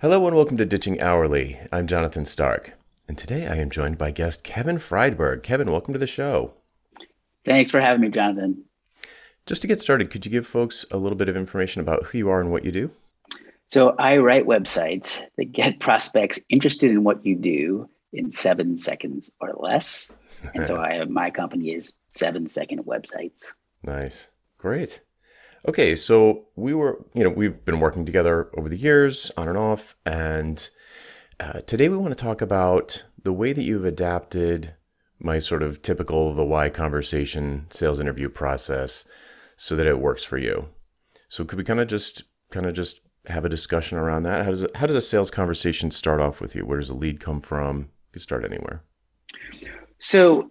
Hello and welcome to Ditching Hourly. I'm Jonathan Stark, and today I am joined by guest Kevin Friedberg. Kevin, welcome to the show. Thanks for having me, Jonathan. Just to get started, could you give folks a little bit of information about who you are and what you do? So, I write websites that get prospects interested in what you do in seven seconds or less. And so, I my company is Seven Second Websites. Nice, great. Okay, so we were, you know, we've been working together over the years, on and off, and uh, today we want to talk about the way that you've adapted my sort of typical the why conversation sales interview process so that it works for you. So could we kind of just kind of just have a discussion around that? How does how does a sales conversation start off with you? Where does a lead come from? You can start anywhere. So,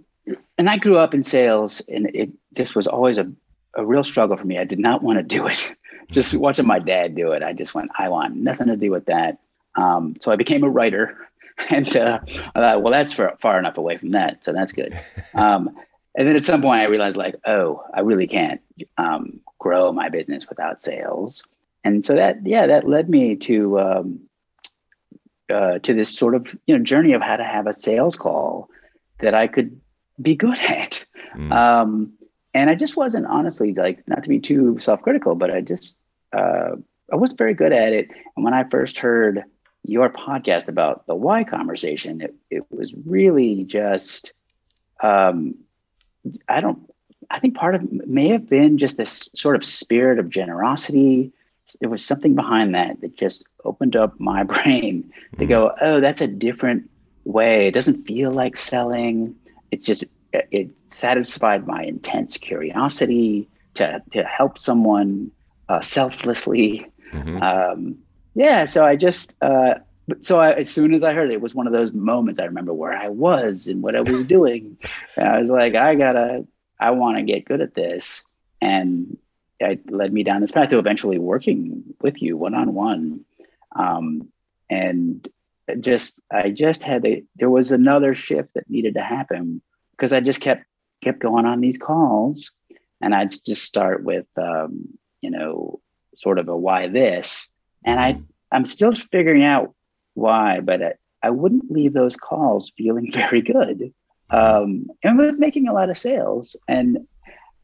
and I grew up in sales, and it just was always a, a real struggle for me. I did not want to do it. just watching my dad do it, I just went, I want nothing to do with that. Um, so I became a writer and uh, I thought, well, that's far, far enough away from that, so that's good. Um, and then at some point, I realized, like, oh, I really can't um, grow my business without sales. And so that, yeah, that led me to um, uh, to this sort of you know journey of how to have a sales call that I could be good at. Mm. And I just wasn't honestly like not to be too self-critical, but I just uh, I wasn't very good at it. And when I first heard your podcast about the why conversation, it, it was really just, um, I don't, I think part of may have been just this sort of spirit of generosity. There was something behind that that just opened up my brain to go, mm-hmm. oh, that's a different way. It doesn't feel like selling. It's just, it satisfied my intense curiosity to, to help someone uh, selflessly. Mm-hmm. Um, yeah so i just uh so I, as soon as i heard it, it was one of those moments i remember where i was and what i was doing and i was like i gotta i want to get good at this and it led me down this path to eventually working with you one-on-one um, and just i just had a there was another shift that needed to happen because i just kept kept going on these calls and i'd just start with um, you know sort of a why this and I, I'm still figuring out why, but I, I wouldn't leave those calls feeling very good. Um, and with making a lot of sales, and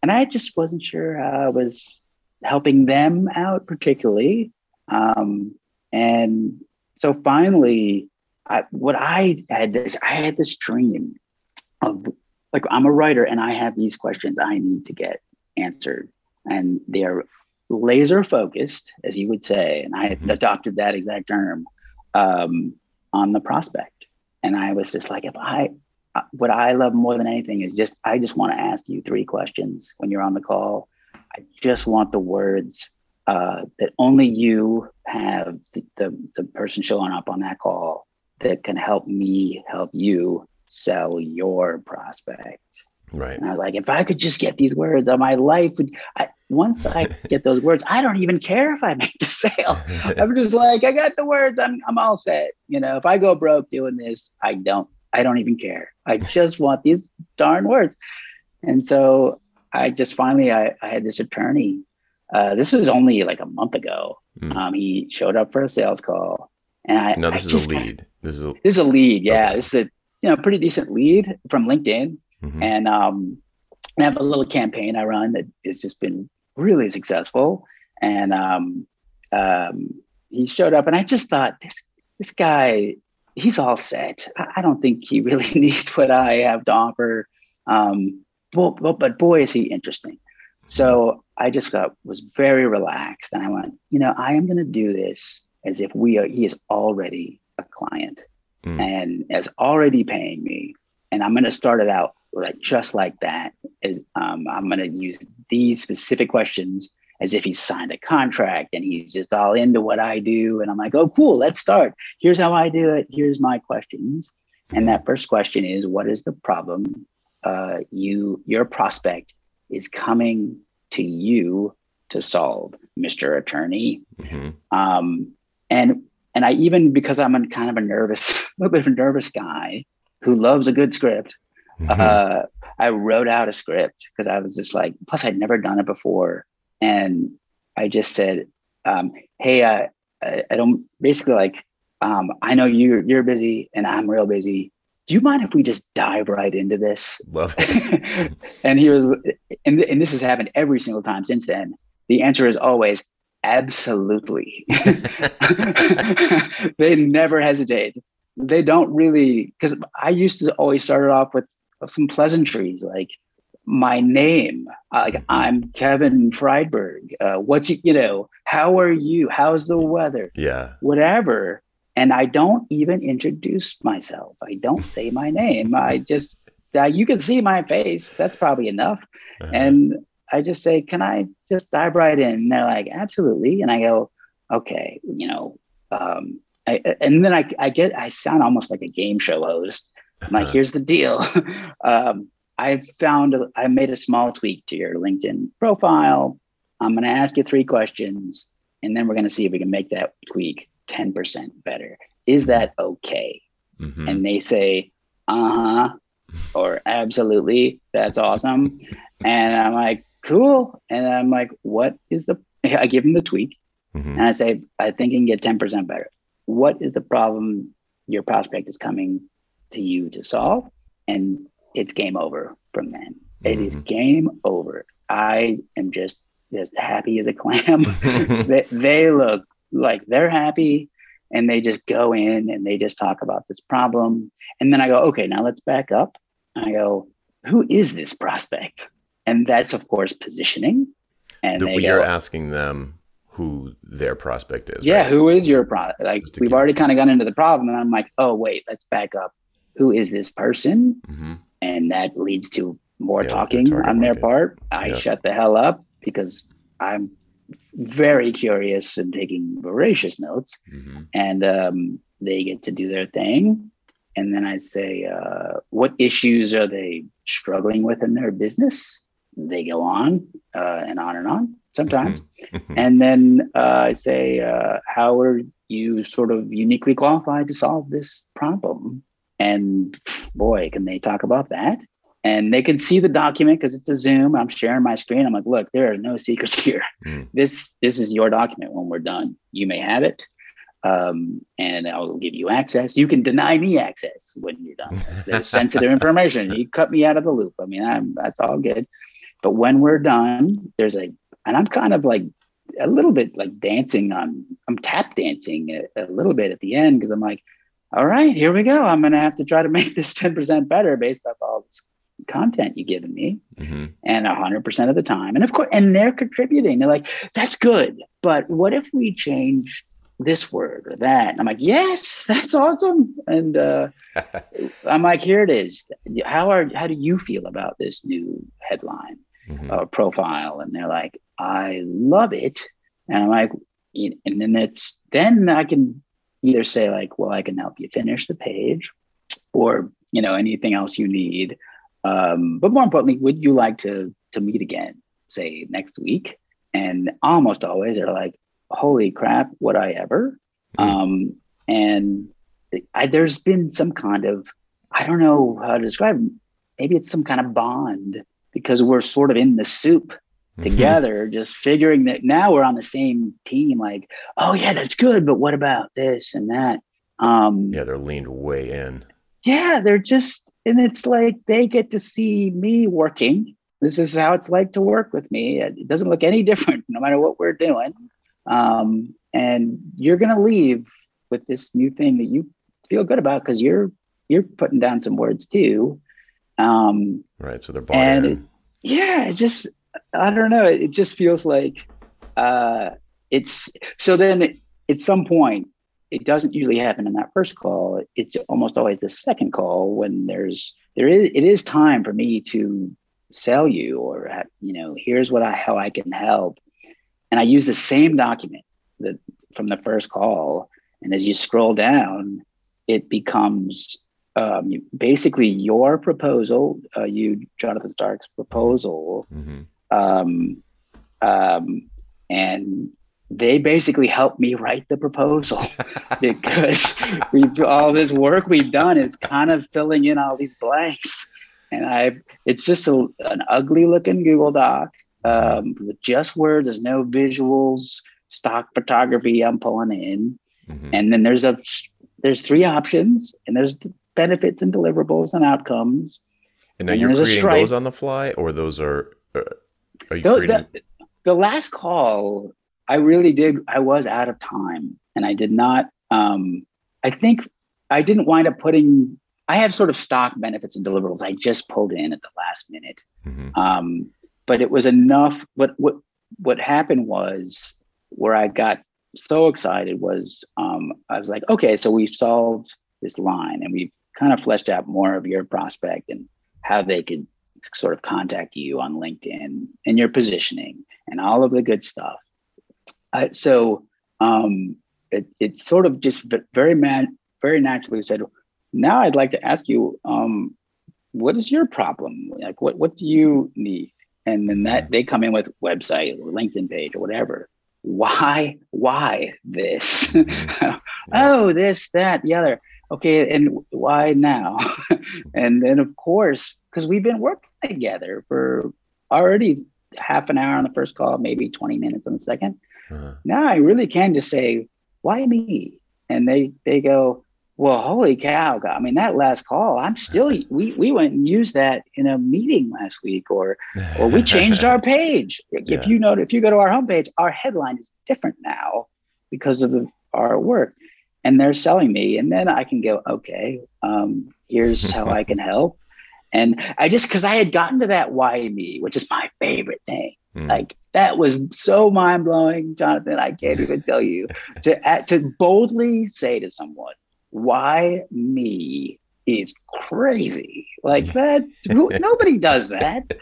and I just wasn't sure how I was helping them out particularly. Um, and so finally, I, what I had this, I had this dream of like I'm a writer and I have these questions I need to get answered, and they're laser focused, as you would say, and I mm-hmm. adopted that exact term um, on the prospect. And I was just like, if I, uh, what I love more than anything is just, I just want to ask you three questions when you're on the call. I just want the words uh, that only you have, the, the, the person showing up on that call that can help me help you sell your prospect. Right. And I was like, if I could just get these words, my life would. I, once I get those words, I don't even care if I make the sale. I'm just like, I got the words. I'm I'm all set. You know, if I go broke doing this, I don't. I don't even care. I just want these darn words. And so I just finally I, I had this attorney. Uh, this was only like a month ago. Mm. Um, he showed up for a sales call, and I no, this I is a lead. This is a this is a lead. Yeah, okay. this is a you know pretty decent lead from LinkedIn. Mm-hmm. And um, I have a little campaign I run that has just been really successful. And um, um, he showed up, and I just thought this this guy, he's all set. I, I don't think he really needs what I have to offer. Um, but, but, but boy, is he interesting. So I just got was very relaxed, and I went, you know, I am going to do this as if we are. He is already a client, mm. and is already paying me, and I'm going to start it out like just like that is um, i'm going to use these specific questions as if he's signed a contract and he's just all into what i do. And i'm like oh cool let's start. Here's how i do it. Here's my questions. And that first question is what is the problem uh, you your prospect is coming to you to solve mr attorney? Mm-hmm. um, and and i even because i'm a kind of a nervous a little bit of a nervous guy who loves a good script Mm-hmm. Uh, I wrote out a script because I was just like, plus I'd never done it before, and I just said, um, "Hey, I, I, I don't basically like um, I know you're you're busy and I'm real busy. Do you mind if we just dive right into this? Love it. and he was, and, and this has happened every single time since then. The answer is always absolutely. they never hesitate. They don't really, because I used to always start it off with some pleasantries like my name, like I'm Kevin Friedberg. Uh, what's you know? How are you? How's the weather? Yeah. Whatever and I don't even introduce myself. I don't say my name. I just uh, you can see my face. That's probably enough. Uh-huh. And I just say, "Can I just dive right in?" And they're like, "Absolutely." And I go, "Okay, you know." Um, I, and then I, I get I sound almost like a game show host. I'm like. "Here's the deal." um, I found I made a small tweak to your LinkedIn profile. I'm going to ask you three questions, and then we're going to see if we can make that tweak 10% better. Is that okay? Mm-hmm. And they say, uh huh, or absolutely, that's awesome. and I'm like, cool. And I'm like, what is the, I give them the tweak mm-hmm. and I say, I think you can get 10% better. What is the problem your prospect is coming to you to solve? And it's game over from then. Mm-hmm. It is mm-hmm. game over. I am just just happy as a clam. they, they look like they're happy and they just go in and they just talk about this problem. And then I go, okay, now let's back up. I go, who is this prospect? And that's of course positioning. And the, you're go, asking them who their prospect is. Yeah, right? who is your product? Like we've already kind of gone into the problem, and I'm like, oh wait, let's back up. Who is this person? Mm-hmm. And that leads to more yeah, talking on their part. I yeah. shut the hell up because I'm very curious and taking voracious notes, mm-hmm. and um, they get to do their thing. And then I say, uh, what issues are they struggling with in their business? They go on uh, and on and on sometimes. Mm-hmm. and then uh, I say, uh, how are you sort of uniquely qualified to solve this problem? And boy, can they talk about that. And they can see the document because it's a zoom. I'm sharing my screen. I'm like look there are no secrets here. Mm. this this is your document when we're done. You may have it um, and i'll give you access. You can deny me access when you're done. There's sensitive information. You cut me out of the loop. I mean I'm, that's all good but when we're done there's a and i'm kind of like a little bit like dancing on i'm tap dancing a, a little bit at the end because i'm like all right here we go. I'm going to have to try to make this 10% better based off all this content you've given me. Mm-hmm. and 100% of the time. And of course and they're contributing. They're like that's good. But what if we change this word or that? And i'm like yes that's awesome. And uh, i'm like here it is. How are how do you feel about this new headline mm-hmm. uh, profile and they're like i love it and i'm like and then it's then i can either say like well i can help you finish the page or you know anything else you need um, but more importantly, would you like to to meet again, say next week? And almost always they're like, "Holy crap, would I ever?" Mm-hmm. Um, and I, there's been some kind of I don't know how to describe. It. Maybe it's some kind of bond because we're sort of in the soup mm-hmm. together, mm-hmm. just figuring that now we're on the same team. Like, oh yeah, that's good, but what about this and that? Um, yeah, they're leaned way in. Yeah, they're just and it's like they get to see me working. This is how it's like to work with me. It doesn't look any different no matter what we're doing. Um, and you're going to leave with this new thing that you feel good about because you're you're putting down some words too. Um, right. So they're bought and it, yeah, it just I don't know. It just feels like uh, it's so. Then at some point, it doesn't usually happen in that first call. It's almost always the second call when there's there is it is time for me to sell you or have, you know here's what I how I can help, and I use the same document that from the first call, and as you scroll down, it becomes um, basically your proposal, uh, you Jonathan Stark's proposal, mm-hmm. um, um, and they basically helped me write the proposal because we've all this work we've done is kind of filling in all these blanks and i it's just a, an ugly looking google doc um, with just words there's no visuals stock photography i'm pulling in mm-hmm. and then there's a there's three options, and there's benefits and deliverables and outcomes. And now and you're creating those on the fly, or those are uh, are you the, creating? The, the last call, I really did. I was out of time, and I did not. Um, I think I didn't wind up putting. I have sort of stock benefits and deliverables. I just pulled in at the last minute, mm-hmm. um, but it was enough. What what what happened was where I got so excited was um, I was like, okay, so we've solved this line and we've kind of fleshed out more of your prospect and how they could sort of contact you on LinkedIn and your positioning and all of the good stuff. I, so um, it, it sort of just very man, very naturally said, now I'd like to ask you, um, what is your problem? Like, what, what do you need? And then that they come in with website or LinkedIn page or whatever. Why, why this? Oh, this, that, the other okay, and why now? and then of course, because we've been working together for already half an hour on the first call, maybe 20 minutes on the 2nd uh-huh. Now I really can just say, why me? And they they go, well, holy cow! God. I mean, that last call, I'm still we we went and used that in a meeting last week, or or we changed our page. Yeah. If you know, if you go to our homepage, our headline is different now because of the, our work and they're selling me and then i can go okay um, here's how i can help. And i just because i had gotten to that why me which is my favorite thing. Mm. like that was so mind-blowing jonathan i can't even tell you. To to boldly say to someone why me is crazy. Like that nobody does that.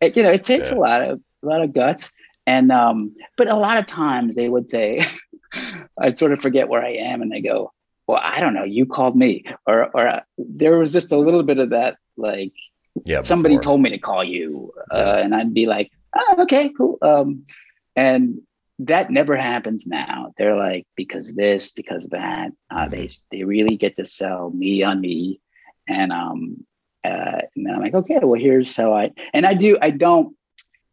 It, you know it takes yeah. a lot of a lot of guts. And um but a lot of times they would say I'd sort of forget where I am, and they go, "Well, I don't know. You called me," or or uh, there was just a little bit of that, like, yeah, somebody before. told me to call you, uh, and I'd be like, oh, "Okay, cool." Um, and that never happens now. They're like, because this, because that. Uh, they mm-hmm. they really get to sell me on me, and um, uh, and then I'm like, okay, well, here's how I and I do. I don't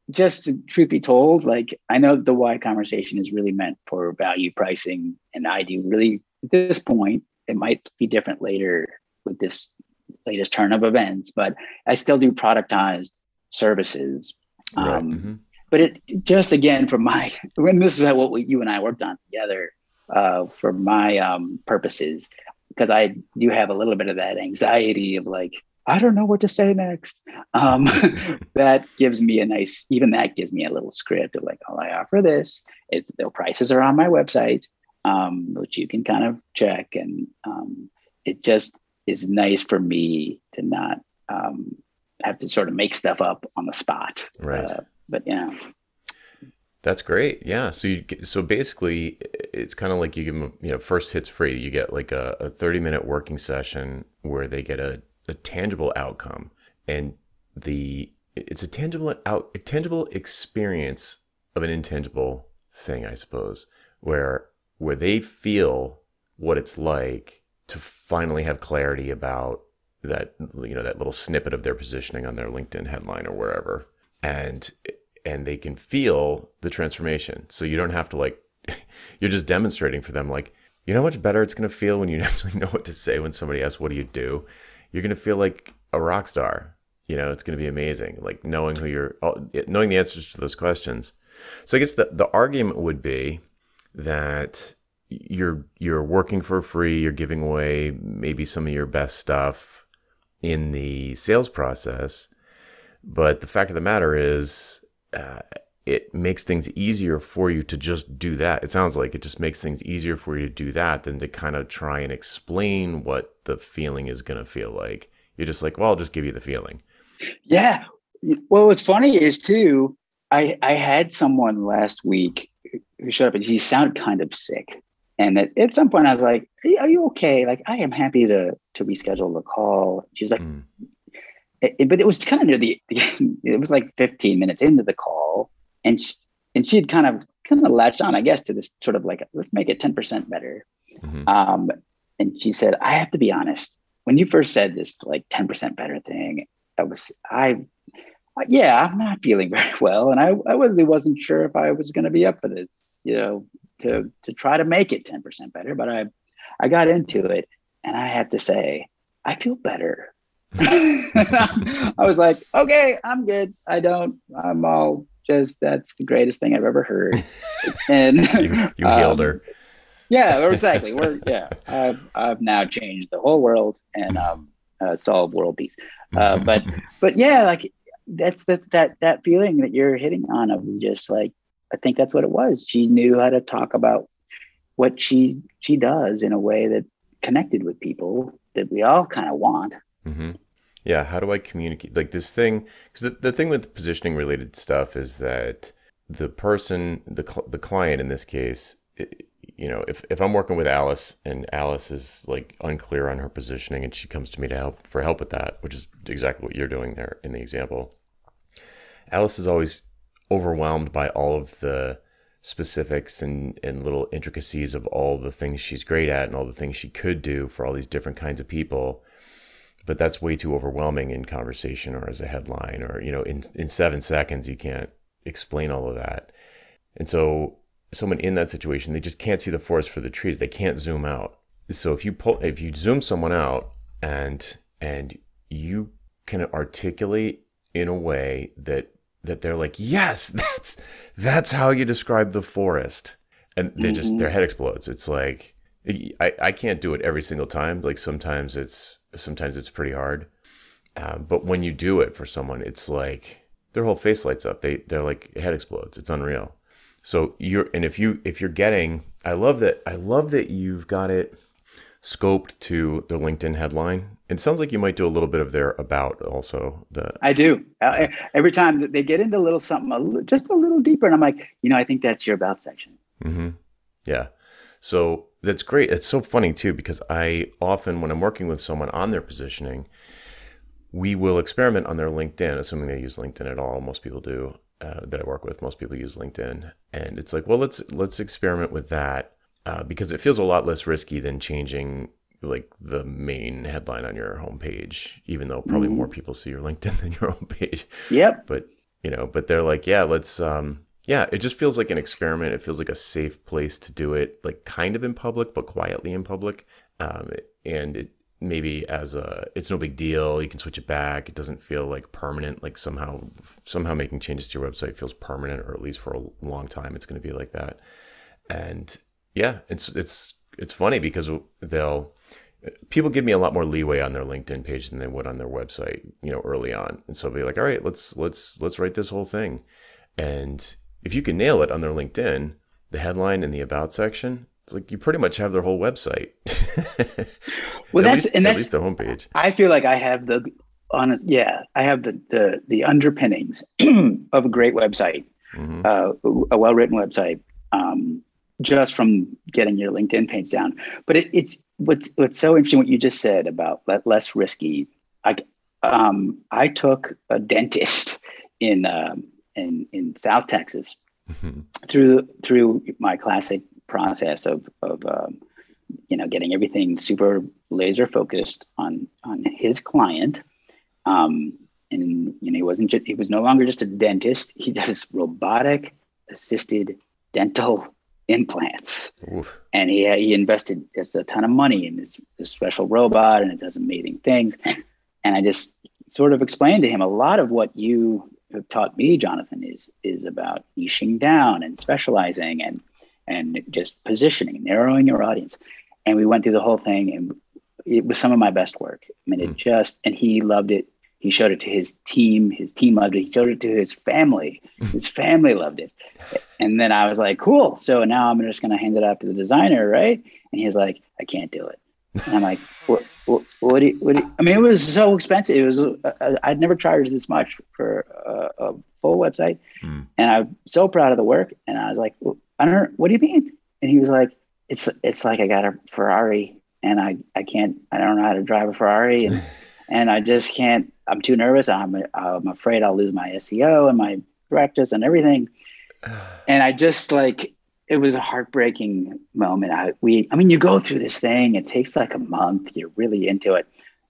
just to, truth be told, like I know the why conversation is really meant for value pricing, and I do really at this point. It might be different later with this latest turn of events, but I still do productized services. Right. Um, mm-hmm. But it just again from my when this is what we, you and I worked on together uh, for my um, purposes, because I do have a little bit of that anxiety of like I don't know what to say next. Um, that gives me a nice, even that gives me a little script of like, oh, I offer this. It's the prices are on my website, um, which you can kind of check. And um, it just is nice for me to not um, have to sort of make stuff up on the spot. Right. Uh, but yeah. That's great. Yeah. So you so basically it's kind of like you give them, you know, first hits free. You get like a, a 30 minute working session where they get a a tangible outcome and the it's a tangible out a tangible experience of an intangible thing i suppose where where they feel what it's like to finally have clarity about that you know that little snippet of their positioning on their linkedin headline or wherever. And and they can feel the transformation. So you don't have to like you're just demonstrating for them like you know how much better it's going to feel when you actually know what to say when somebody asks what do you do you're going to feel like a rock star. You know, it's going to be amazing. Like knowing who you're, knowing the answers to those questions. So I guess the, the argument would be that you're you're working for free. You're giving away maybe some of your best stuff in the sales process, but the fact of the matter is, uh, it makes things easier for you to just do that. It sounds like it just makes things easier for you to do that than to kind of try and explain what the feeling is going to feel like. You're just like, well, I'll just give you the feeling. Yeah. Well, what's funny is too, I, I had someone last week who showed up and he sounded kind of sick. And at, at some point I was like, are you okay? Like, I am happy to, to reschedule the call. She was like, mm. it, but it was kind of near the, it was like 15 minutes into the call and she, and she'd kind of kind of latched on, I guess, to this sort of like let's make it ten percent better. Mm-hmm. Um, and she said, I have to be honest. When you first said this like ten percent better thing, I was I, yeah, I'm not feeling very well, and I I really wasn't sure if I was going to be up for this, you know, to to try to make it ten percent better. But I I got into it, and I have to say, I feel better. I was like, okay, I'm good. I don't, I'm all just, that's the greatest thing I've ever heard. And you, you healed um, her. Yeah, exactly. We're, yeah, I've, I've now changed the whole world and um, uh, solved world peace. Uh, but, but yeah, like that's the, that, that feeling that you're hitting on of just like, I think that's what it was. She knew how to talk about what she she does in a way that connected with people that we all kind of want. Mm-hmm. Yeah. How do I communicate? Like this thing, because the, the thing with positioning related stuff is that the person, the, the client in this case, it, you know, if, if I'm working with Alice and Alice is like unclear on her positioning and she comes to me to help for help with that, which is exactly what you're doing there in the example. Alice is always overwhelmed by all of the specifics and, and little intricacies of all the things she's great at and all the things she could do for all these different kinds of people but that's way too overwhelming in conversation or as a headline or you know in, in seven seconds you can't explain all of that and so someone in that situation they just can't see the forest for the trees they can't zoom out so if you pull if you zoom someone out and and you can articulate in a way that that they're like, yes, that's that's how you describe the forest, and they mm-hmm. just their head explodes. It's like I, I can't do it every single time. Like sometimes it's sometimes it's pretty hard, um, but when you do it for someone, it's like their whole face lights up. They they're like head explodes. It's unreal. So you're and if you if you're getting, I love that. I love that you've got it scoped to the LinkedIn headline. It sounds like you might do a little bit of their about also. The I do uh, every time they get into a little something, a little, just a little deeper, and I'm like, you know, I think that's your about section. Mm-hmm. Yeah, so that's great. It's so funny too because I often, when I'm working with someone on their positioning, we will experiment on their LinkedIn, assuming they use LinkedIn at all. Most people do. Uh, that I work with, most people use LinkedIn, and it's like, well, let's let's experiment with that uh, because it feels a lot less risky than changing like the main headline on your homepage, even though probably mm. more people see your LinkedIn than your homepage. Yep. But you know, but they're like, yeah, let's um yeah, it just feels like an experiment. It feels like a safe place to do it, like kind of in public, but quietly in public. Um, and it maybe as a, it's no big deal. You can switch it back. It doesn't feel like permanent. Like somehow, somehow making changes to your website feels permanent, or at least for a long time, it's going to be like that. And yeah, it's it's it's funny because they'll people give me a lot more leeway on their LinkedIn page than they would on their website, you know, early on. And so I'll be like, all right, let's let's let's write this whole thing. And if you can nail it on their LinkedIn, the headline and the about section, it's like you pretty much have their whole website. well, that's least, and that's at least the homepage. I feel like I have the honest, yeah, I have the the the underpinnings of a great website, mm-hmm. uh, a well written website. Um, just from getting your LinkedIn page down. But it, it's what's what's so interesting what you just said about less risky. I um, I took a dentist in um, in in South Texas mm-hmm. through through my classic process of of um, you know getting everything super laser focused on on his client. Um, and you know he wasn't just he was no longer just a dentist. He does robotic assisted dental implants. Oof. And he he invested just a ton of money in this, this special robot, and it does amazing things. And I just sort of explained to him a lot of what you have taught me, Jonathan, is is about niching down and specializing and and just positioning, narrowing your audience. And we went through the whole thing, and it was some of my best work. I mean, it mm. just and he loved it. He showed it to his team. His team loved it. He showed it to his family. His family loved it. And then I was like, cool. So now I'm just going to hand it off to the designer, right? And he's like, I can't do it. And I'm like, what, what, what, do you, what do you, I mean, it was so expensive. It was, uh, I'd never charged this much for a, a full website. Mm. And I'm so proud of the work. And I was like, well, I don't, what do you mean? And he was like, it's, it's like I got a Ferrari and I, I can't, I don't know how to drive a Ferrari. And, and I just can't, I'm too nervous. I'm, I'm afraid I'll lose my SEO and my practice and everything. And I just like, it was a heartbreaking moment. I, we, I mean, you go through this thing, it takes like a month, you're really into it.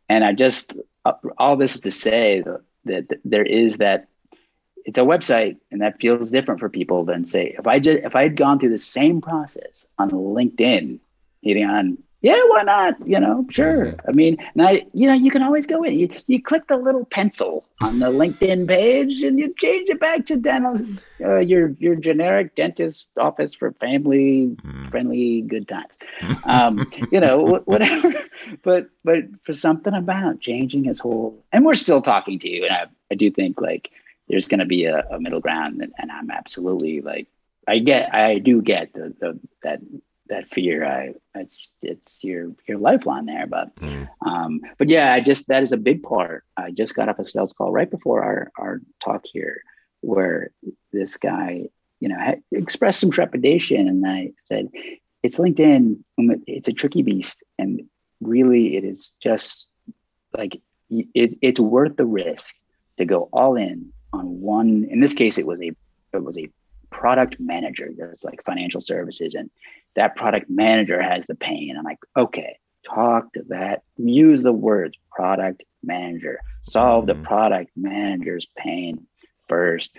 And I just, uh, all this is to say that, there is that it's a website and that feels different for people than say if I just if I had gone through the same process on LinkedIn, hitting on yeah, why not? You know, sure. Mm-hmm. I mean, and I, you know, you can always go in. You, you click the little pencil on the LinkedIn page, and you change it back to dental, uh, your your generic dentist office for family mm. friendly good times. Um, you know, whatever. But but for something about changing his whole, and we're still talking to you, and I, I do think like there's going to be a, a middle ground, and, and I'm absolutely like I get I do get the, the that that fear i it's it's your your lifeline there but mm. um but yeah i just that is a big part. I just got off a sales call right before our our talk here where this guy you know had expressed some trepidation and i said it's linkedin. It's a tricky beast and really it is just like it, it's worth the risk to go all in on one in this case it was a it was a product manager does like financial services and that product manager has the pain. I'm like, okay, talk to that, use the words product manager, solve mm-hmm. the product manager's pain first.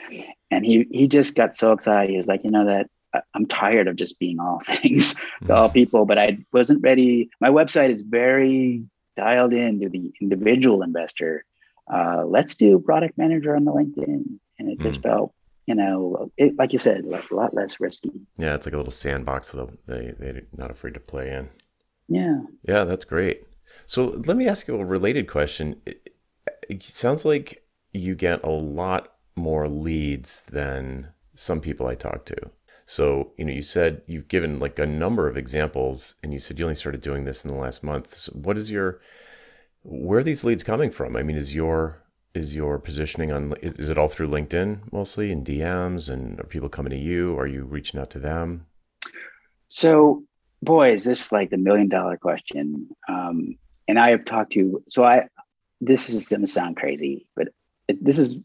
And he he just got so excited. He was like, you know that I'm tired of just being all things to all mm-hmm. people, but I wasn't ready. My website is very dialed in to the individual investor. Uh, let's do product manager on the LinkedIn. And it just mm. felt you know, it, like you said, like a lot less risky. Yeah, it's like a little sandbox that they they're not afraid to play in. Yeah. Yeah, that's great. So let me ask you a related question. It, it sounds like you get a lot more leads than some people I talk to. So, you know, you said you've given like a number of examples and you said you only started doing this in the last month. So what is your, where are these leads coming from? I mean, is your is your positioning on is, is it all through linkedin mostly in dms and are people coming to you? Are you reaching out to them? So boy is this like the million dollar question. Um, and i have talked to so i this is going to sound crazy but it, this has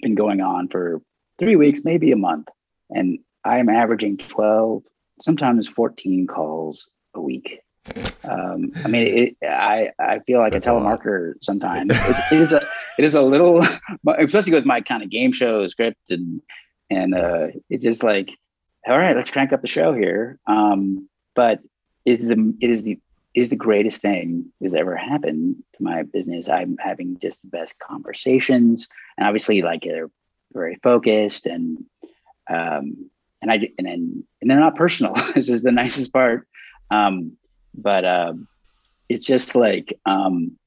been going on for three weeks maybe a month. And i'm averaging 12 sometimes 14 calls a week. Um, I mean, it, I I feel like That's a telemarketer sometimes. it, it is a it is a little, especially with my kind of game show script and and uh, it's just like, all right, let's crank up the show here. Um, but is the it is the is the greatest thing that's ever happened to my business. I'm having just the best conversations, and obviously, like they're very focused and um, and I and then and they're not personal. it's is the nicest part. Um, but uh, it's just like um,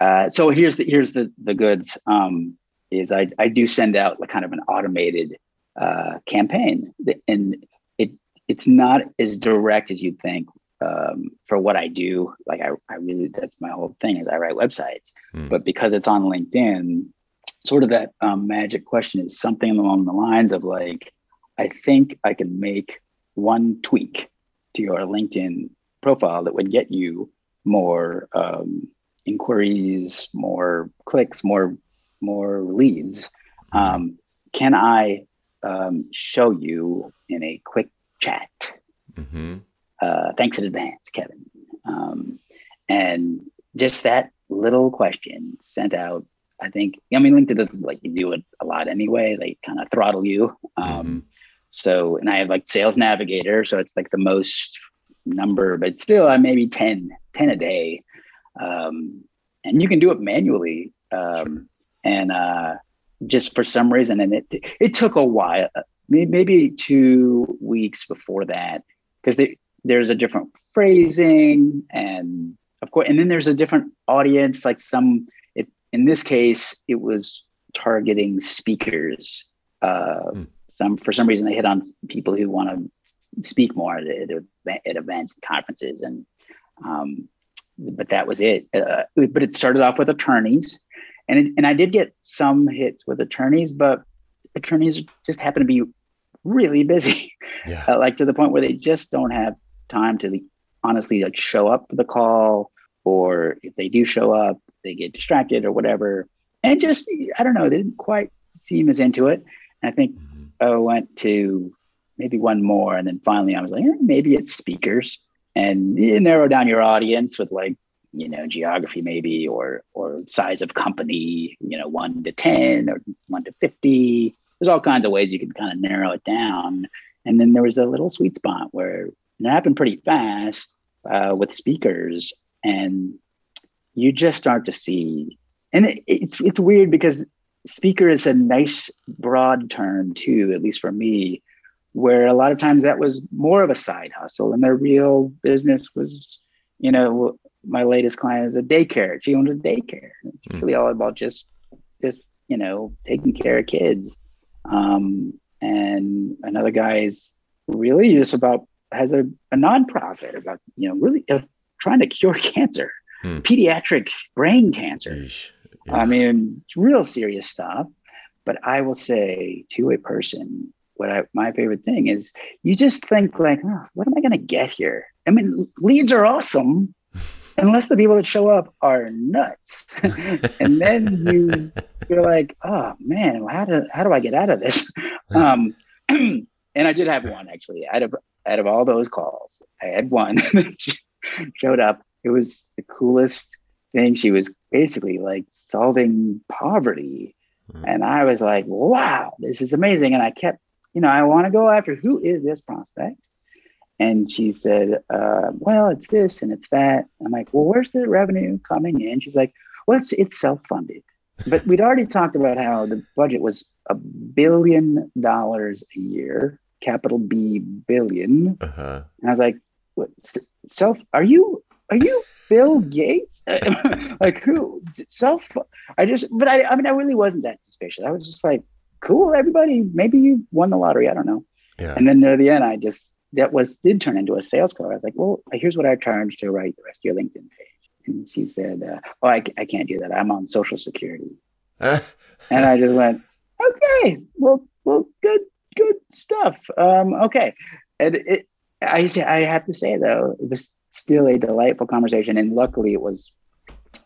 uh, so here's the here's the the goods um, is I I do send out like kind of an automated uh, campaign and it it's not as direct as you'd think um, for what I do. Like I I really that's my whole thing is I write websites, mm. but because it's on LinkedIn, sort of that um, magic question is something along the lines of like I think I can make one tweak to your LinkedIn profile that would get you more um, inquiries, more clicks, more more leads. Um, can I um, show you in a quick chat? Mm-hmm. Uh, thanks in advance, Kevin. Um, and just that little question sent out. I think I mean LinkedIn doesn't like you do it a lot anyway. They kind of throttle you. Um, mm-hmm. So and I have like Sales Navigator, so it's like the most number, but still I maybe 10, 10 a day. Um, and you can do it manually. Um. And uh, just for some reason, and it it took a while, maybe two weeks before that, because there's a different phrasing, and of course, and then there's a different audience. Like some, it, in this case, it was targeting speakers. Uh, mm. Some for some reason they hit on people who want to speak more at, at, at events and conferences and um, but that was it uh, but it started off with attorneys and it, and I did get some hits with attorneys but attorneys just happen to be really busy yeah. uh, like to the point where they just don't have time to honestly like show up for the call or if they do show up they get distracted or whatever and just i don't know they didn't quite seem as into it and i think mm-hmm. i went to maybe one more. And then finally I was like, eh, maybe it's speakers. And narrow down your audience with like, you know, geography maybe or or size of company, you know, one to 10 or one to 50. There's all kinds of ways you can kind of narrow it down. And then there was a little sweet spot where it happened pretty fast. uh, with speakers, and you just start to see, and it, it's it's weird because speaker is a nice broad term too, at least for me, where a lot of times that was more of a side hustle, and their real business was, you know, my latest client is a daycare. She owns a daycare. It's mm. really all about just just you know taking care of kids. Um, and another guy is really just about has a, a nonprofit about you know really uh, trying to cure cancer, hmm. pediatric brain cancer. Yeah. I mean, real serious stuff. But I will say to a person, what I, my favorite thing is you just think like, oh, what am I going to get here? I mean, leads are awesome, unless the people that show up are nuts. and then you you're like, oh man, how do how do I get out of this? Um, and I did have one actually. Out of out of all those calls, I had one showed up. It was the coolest thing. She was basically like solving poverty. Mm. And I was like, wow, this is amazing. And I kept, you know, I want to go after who is this prospect? And she said, uh, well, it's this and it's that. I'm like, well, where's the revenue coming in? She's like, well, it's, it's self-funded. But we'd already talked about how the budget was a billion dollars a year, capital B billion. Uh-huh. And I was like, what, self, are you, are you Bill Gates? like who? Self, I just, but I, I mean, I really wasn't that suspicious. I was just like, cool, everybody, maybe you won the lottery. I don't know. Yeah. And then near the end, I just, that was did turn into a sales call. I was like, well, here's what I charge to write the rest of your LinkedIn page. And she said, uh, oh, I, I can't do that. I'm on Social Security. and I just went, okay, well, well, good, good stuff. Um, okay. And it, I, I have to say though, it was still a delightful conversation. And luckily it was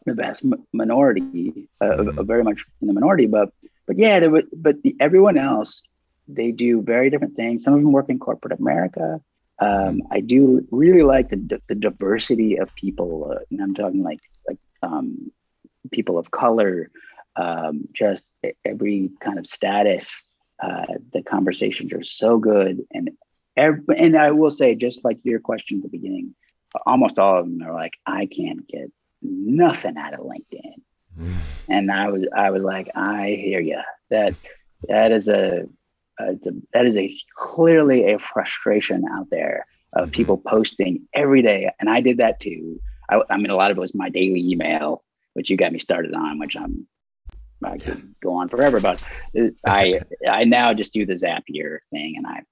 the vast minority, uh, mm-hmm. very much in the minority, but, but yeah, there was, but the, everyone else they do very different things. Some of them work in corporate America. Um, I do really like the, the diversity of people, uh, and I'm talking like like um, people of color, um, just every kind of status. Uh, the conversations are so good, and every, and I will say, just like your question at the beginning, almost all of them are like, I can't get nothing out of LinkedIn, and I was I was like, I hear you. That that is a a, that is a clearly a frustration out there of mm-hmm. people posting every day, and I did that too. I, I, mean, a lot of it was my daily email, which you got me started on, which I'm I could go on forever. But I I now just do the Zapier thing, and I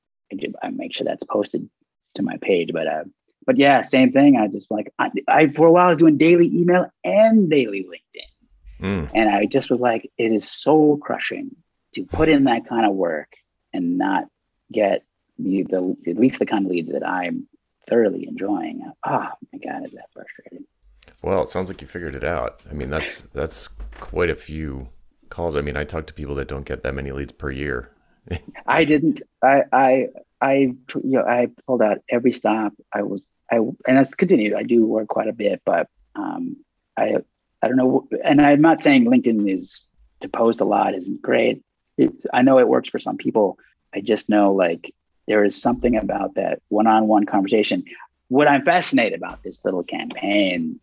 I make sure that's posted to my page. But uh, but yeah, same thing. I just like I, I for a while I was doing daily email and daily LinkedIn, mm. and I just was like, it is soul crushing to put in that kind of work and not get the, the at least the kind of leads that I'm thoroughly enjoying. Oh my god, is that frustrating? Well, it sounds like you figured it out. I mean, that's that's quite a few calls. I mean, I talk to people that don't get that many leads per year. I didn't. I I I you know I pulled out every stop. I was I and it's continued. I do work quite a bit, but um, I I don't know. And I'm not saying LinkedIn is to post a lot isn't great it, I know it works for some people. I just know like there is something about that one-on-one conversation. What I'm fascinated about this little campaign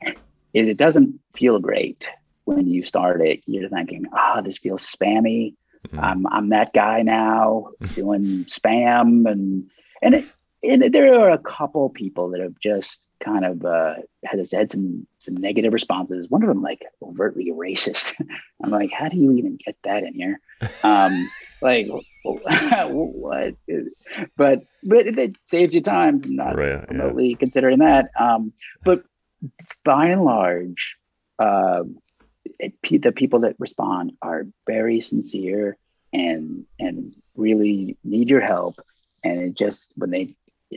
is it doesn't feel great when you start it. You're thinking, oh, this feels spammy. Mm-hmm. I'm I'm that guy now doing spam and and it, and there are a couple people that have just kind of uh, had, had some some negative responses. One of them like overtly racist. I'm like, how do you even get that in here? Um, like, what? But but it saves you time not right, remotely yeah. considering that. Um, but by and large, uh, it, the people that respond are very sincere and and really need your help. And it just when they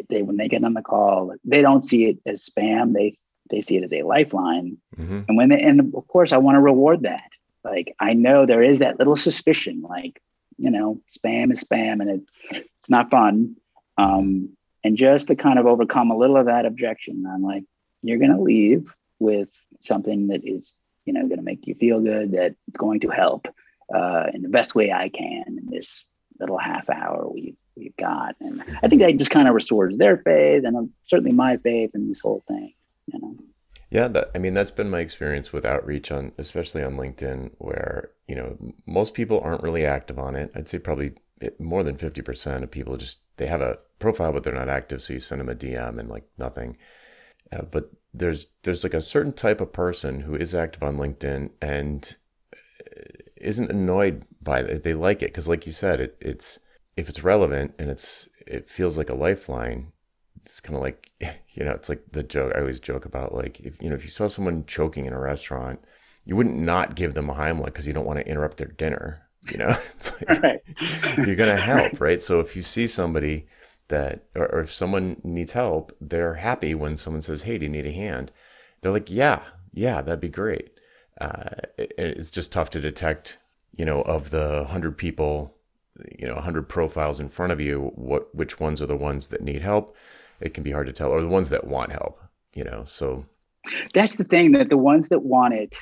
they when they get on the call, they don't see it as spam. They they see it as a lifeline. Mm-hmm. And when they, and of course, I want to reward that. Like I know there is that little suspicion, like you know, spam is spam, and it it's not fun. Um, and just to kind of overcome a little of that objection, I'm like, you're going to leave with something that is you know going to make you feel good, that it's going to help uh, in the best way I can in this little half hour we've we've got. And I think that just kind of restores their faith and um, certainly my faith in this whole thing, you know. Yeah, that, I mean that's been my experience with outreach on especially on LinkedIn where, you know, most people aren't really active on it. I'd say probably more than 50% of people just they have a profile but they're not active so you send them a DM and like nothing. Uh, but there's there's like a certain type of person who is active on LinkedIn and uh, isn't annoyed by it. They like it because, like you said, it, it's if it's relevant and it's it feels like a lifeline. It's kind of like you know, it's like the joke I always joke about. Like if you know, if you saw someone choking in a restaurant, you wouldn't not give them a Heimlich because you don't want to interrupt their dinner. You know, like, right. you're gonna help, right? So if you see somebody that, or, or if someone needs help, they're happy when someone says, "Hey, do you need a hand?" They're like, "Yeah, yeah, that'd be great." Uh, it, it's just tough to detect, you know, of the hundred people, you know, hundred profiles in front of you, what which ones are the ones that need help. It can be hard to tell, or the ones that want help, you know. So that's the thing that the ones that want it,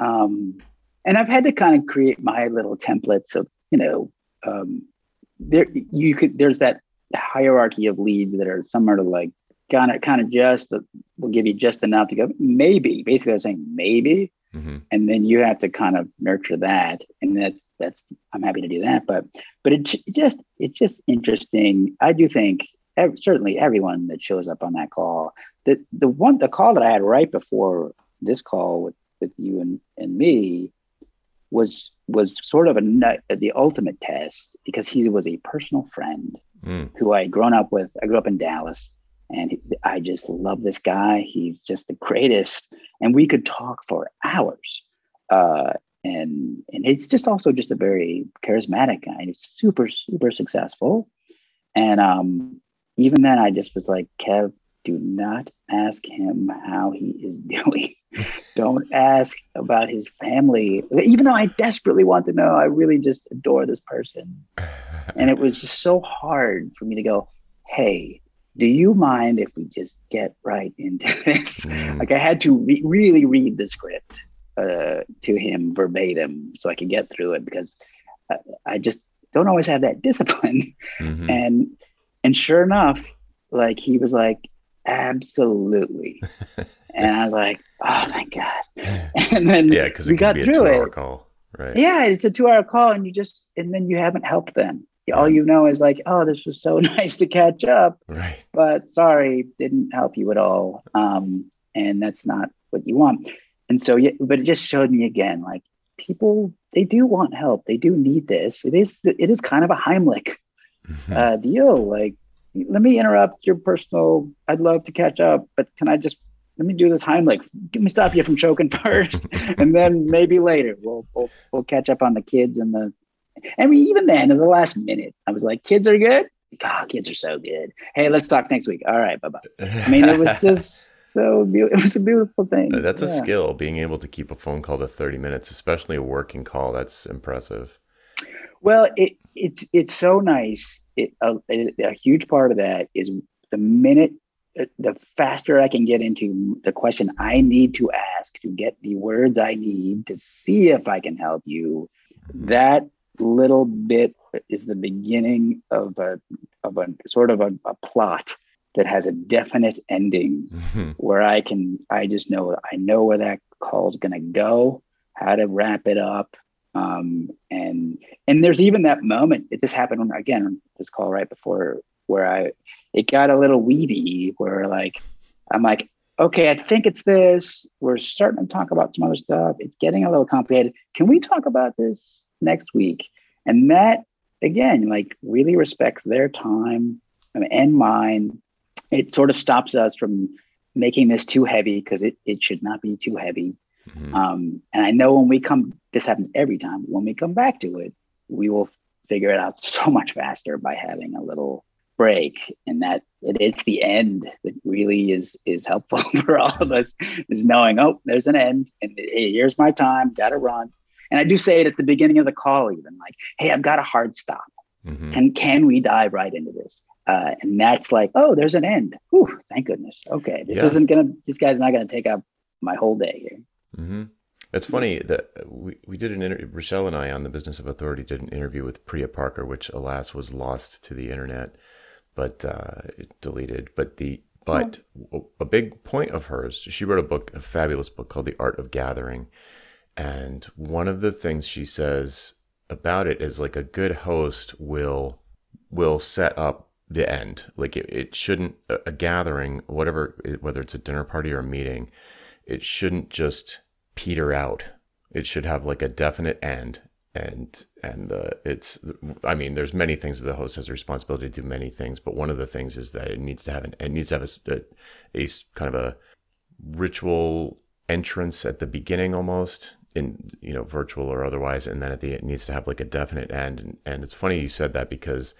um, and I've had to kind of create my little templates of, you know, um, there you could there's that hierarchy of leads that are some are like kind of kind of just will give you just enough to go maybe basically i'm saying maybe mm-hmm. and then you have to kind of nurture that and that's that's i'm happy to do that but but it, it just it's just interesting i do think certainly everyone that shows up on that call the the one the call that i had right before this call with with you and and me was was sort of a the ultimate test because he was a personal friend mm. who I had grown up with. I grew up in Dallas, and I just love this guy. He's just the greatest, and we could talk for hours. Uh, and and it's just also just a very charismatic guy. He's super super successful, and um, even then, I just was like, Kev, do not ask him how he is doing. Don't ask about his family. Even though I desperately want to know, I really just adore this person. and it was just so hard for me to go, hey, do you mind if we just get right into this? Mm. Like I had to re- really read the script uh, to him verbatim so I could get through it because I, I just don't always have that discipline. Mm-hmm. And and sure enough, like he was like, absolutely. and I was like, oh, thank God. And then yeah, because we got through it. Call. Right. Yeah, it's a two hour call, and you just, and then you haven't helped them. All you know is like, oh, this was so nice to catch up. Right. But sorry, didn't help you at all. Um, and that's not what you want. And so, yeah, but it just showed me again, like people, they do want help. They do need this. It is, it is kind of a Heimlich mm-hmm. uh, deal. Like let me interrupt your personal. I'd love to catch up, but can I just let me do this Heimlich? Let me stop you from choking first, and then maybe later we'll, we'll we'll catch up on the kids and the. I mean, even then, in the last minute, I was like, "Kids are good. God, kids are so good. Hey, let's talk next week. All right, bye bye." I mean, it was just so beautiful. It was a beautiful thing. That's yeah. a skill, being able to keep a phone call to thirty minutes, especially a working call. That's impressive. Well, it it's it's so nice. It, a, a huge part of that is the minute uh, the faster I can get into the question I need to ask to get the words I need to see if I can help you, that little bit is the beginning of a of a sort of a, a plot that has a definite ending mm-hmm. where I can I just know I know where that call is going to go, how to wrap it up, um, and and there's even that moment. It just happened again this call right before where I it got a little weedy where like I'm like, okay, I think it's this. We're starting to talk about some other stuff. It's getting a little complicated. Can we talk about this next week? And that again, like really respects their time and mine. It sort of stops us from making this too heavy because it, it should not be too heavy. Mm-hmm. Um, and I know when we come, this happens every time. When we come back to it, we will figure it out so much faster by having a little break and that it, it's the end that really is is helpful for all of us is knowing oh there's an end and hey here's my time gotta run and i do say it at the beginning of the call even like hey i've got a hard stop mm-hmm. can can we dive right into this uh, and that's like oh there's an end Whew, thank goodness okay this yeah. isn't gonna this guy's not gonna take up my whole day here Mm-hmm. It's funny that we, we did an interview, Rochelle and I on the Business of Authority did an interview with Priya Parker, which alas was lost to the internet, but uh, it deleted. But the but a big point of hers, she wrote a book, a fabulous book called The Art of Gathering. And one of the things she says about it is like a good host will will set up the end. Like it, it shouldn't a, a gathering, whatever whether it's a dinner party or a meeting, it shouldn't just peter out. It should have like a definite end and and uh, it's i mean there's many things that the host has a responsibility to do many things but one of the things is that it needs to have an it needs to have a, a, a kind of a ritual entrance at the beginning almost in you know virtual or otherwise and then at the it needs to have like a definite end. And, and it's funny you said that because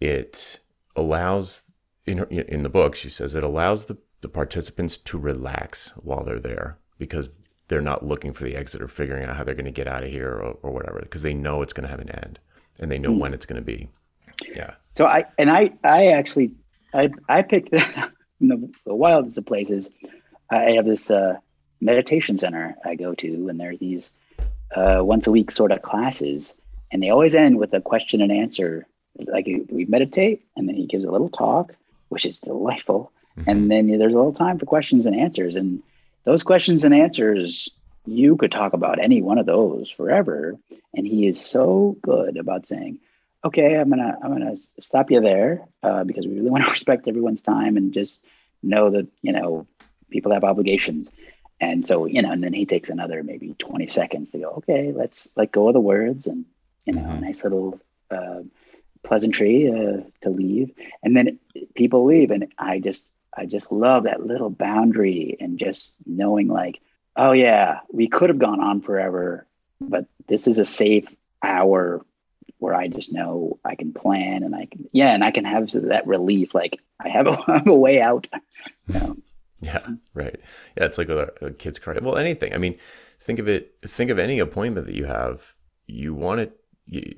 it allows in her, in the book she says it allows the, the participants to relax while they're there because they're not looking for the exit or figuring out how they're going to get out of here or, or whatever because they know it's going to have an end and they know mm. when it's going to be. Yeah. So i and i i actually i i picked in the, the wildest of places i have this uh, meditation center i go to and there's these uh, once a week sort of classes and they always end with a question and answer. Like we meditate and then he gives a little talk which is delightful. Mm-hmm. and then there's a little time for questions and answers and those questions and answers you could talk about any one of those forever. And he is so good about saying okay i'm gonna i'm gonna stop you there uh, because we really want to respect everyone's time and just know that you know people have obligations and so you know and then he takes another maybe 20 seconds to go okay let's let go of the words and you know mm-hmm. nice little uh, pleasantry uh, to leave and then people leave and i just I just love that little boundary and just knowing like, oh yeah, we could have gone on forever, but this is a safe hour where I just know I can plan and I can yeah, and I can have that relief. Like I have a, I have a way out. You know? Yeah, right. Yeah, it's like a, a kid's card. Well, anything. I mean, think of it. Think of any appointment that you have. You want it you,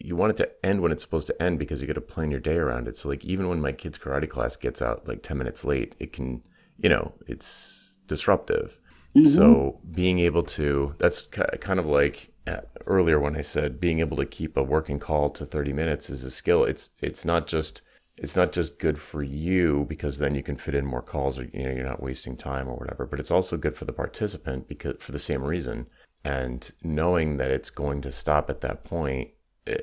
you want it to end when it's supposed to end because you got to plan your day around it. So like even when my kid's karate class gets out like 10 minutes late, it can, you know, it's disruptive. Mm-hmm. So being able to, that's kind of like uh, earlier when I said being able to keep a working call to 30 minutes is a skill. It's, it's not just, it's not just good for you because then you can fit in more calls or, you know, you're not wasting time or whatever, but it's also good for the participant because for the same reason. And knowing that it's going to stop at that point eh,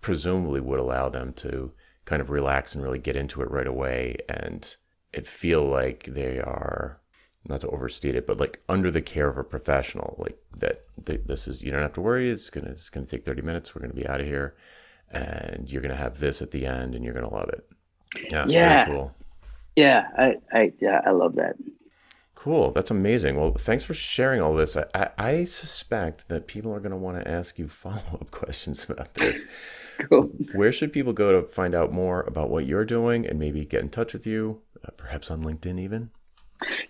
presumably would allow them to kind of relax and really get into it right away. And it feel like they are not to overstate it but like under the care of a professional like that this is you don't have to worry. It's gonna it's gonna take 30 minutes. We're gonna be out of here and you're gonna have this at the end and you're gonna love it yeah yeah cool yeah i i yeah i love that Cool. That's amazing. Well, thanks for sharing all this. I, I, I suspect that people are going to want to ask you follow up questions about this. cool. Where should people go to find out more about what you're doing and maybe get in touch with you, uh, perhaps on LinkedIn even?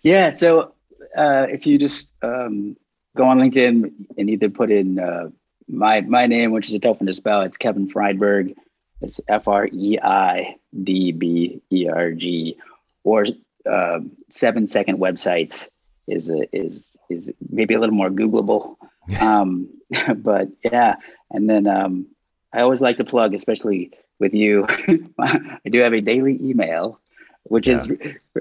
Yeah. So uh, if you just um, go on LinkedIn and either put in uh, my my name, which is a tough one to spell, it's Kevin Freidberg. It's F R E I D B E R G, or uh, seven second websites is a, is is maybe a little more Googleable. um, but yeah, and then um, I always like to plug, especially with you. I do have a daily email, which yeah. is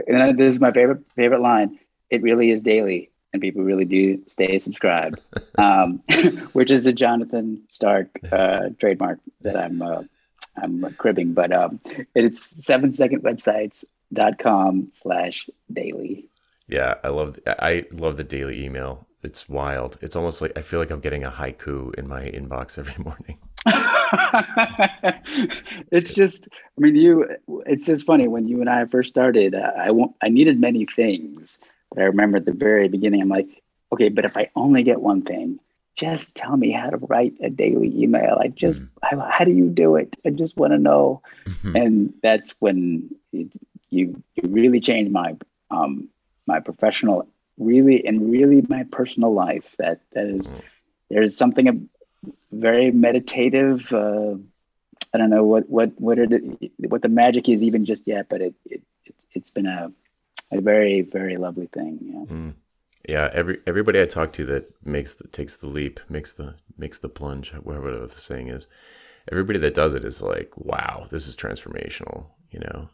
and this is my favorite favorite line. It really is daily, and people really do stay subscribed. um, which is a Jonathan Stark uh, trademark that I'm uh, I'm cribbing, but um, it's seven second com slash daily. Yeah, I love I love the daily email. It's wild. It's almost like I feel like I'm getting a haiku in my inbox every morning. it's just I mean you it's just funny when you and I first started uh, I want I needed many things but I remember at the very beginning I'm like okay but if I only get one thing just tell me how to write a daily email I just mm. how, how do you do it I just want to know mm-hmm. and that's when it, you you really changed my um my professional really and really my personal life that that is mm. there's something very meditative uh i don't know what what what it what the magic is even just yet but it, it, it has been a a very very lovely thing yeah mm. Yeah, every everybody I talk to that makes the takes the leap, makes the makes the plunge, whatever the saying is. Everybody that does it is like, wow, this is transformational, you know.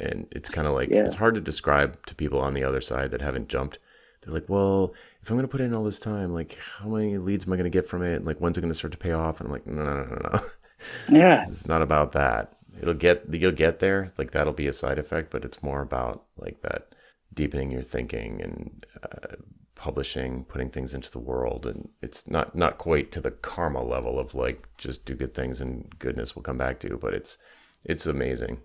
And it's kind of like Yeah. it's hard to describe to people on the other side that haven't jumped. They're like, well, if I'm going to put in all this time, like, how many leads am I going to get from it? and Like, when's it going to start to pay off? And I'm like, no, no, no, no, no. Yeah. it's not about that. It'll get you'll get there. Like that'll be a side effect, but it's more about like that deepening your thinking and uh, publishing, putting things into the world, and it's not not quite to the karma level of like just do good things and goodness will come back to you, but it's it's amazing.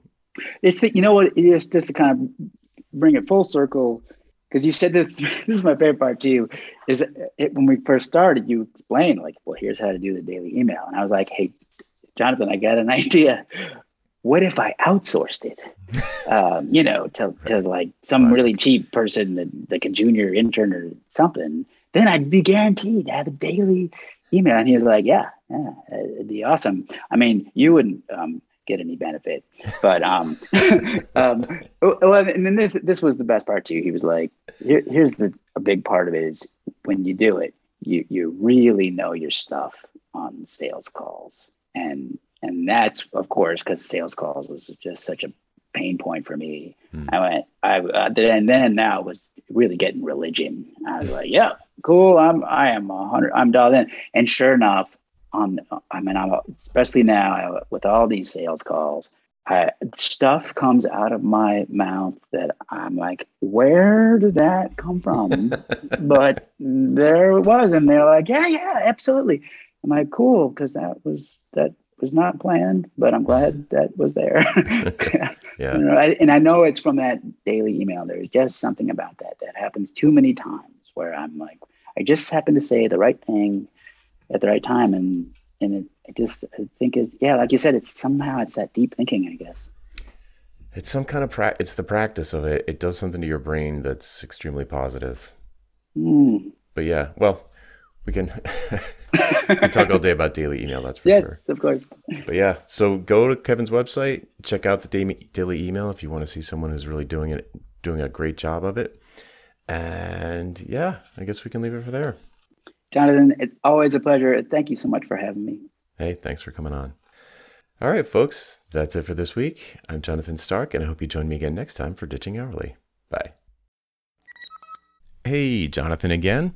It's the, you know what it is just to kind of bring it full circle because you said this. This is my favorite part too. Is it, when we first started, you explained like, well, here's how to do the daily email, and I was like, hey, Jonathan, I got an idea. What if I outsourced it? um, you know, to to like some really cheap person, that, like a junior intern or something. Then I'd be guaranteed to have a daily email. And he was like, yeah, yeah, it'd be awesome. I mean, you wouldn't um, get any benefit, but um, um, well, and then this this was the best part too. He was like, Here, here's the a big part of it is when you do it, you you really know your stuff on sales calls, and and that's of course because sales calls was just such a pain point for me. Hmm. I went, I uh, and then now it was really getting religion. I was like, yeah, cool. I'm I am a hundred. I'm dialed in, and sure enough, on I mean, I'm especially now with all these sales calls. I, stuff comes out of my mouth that I'm like, where did that come from? but there it was, and they're like, yeah, yeah, absolutely. I'm like, cool, because that was that was not planned, but I'm glad that was there. Yeah. You know, I- and I know it's from that daily email. There's just something about that that happens too many times where I'm like, I just happen to say the right thing at the right time, and and it, I just I think is yeah, like you said, it's somehow it's that deep thinking, I guess. It's some kind of pra- it's the practice of it. It does something to your brain that's extremely positive. Mm. But yeah, well, we can, we talk all day about daily email, that's for sure. Yes, of course. But yeah, so go to Kevin's website, check out the daily daily email if you want to see someone who's really doing it, doing a great job of it. And yeah, I guess we can leave it for there. Jonathan, it's always a pleasure. Thank you so much for having me. Hey, thanks for coming on. All right, folks, that's it for this week. I'm Jonathan Stark, and I hope you join me again next time for Ditching Hourly. Bye. Hey, Jonathan again.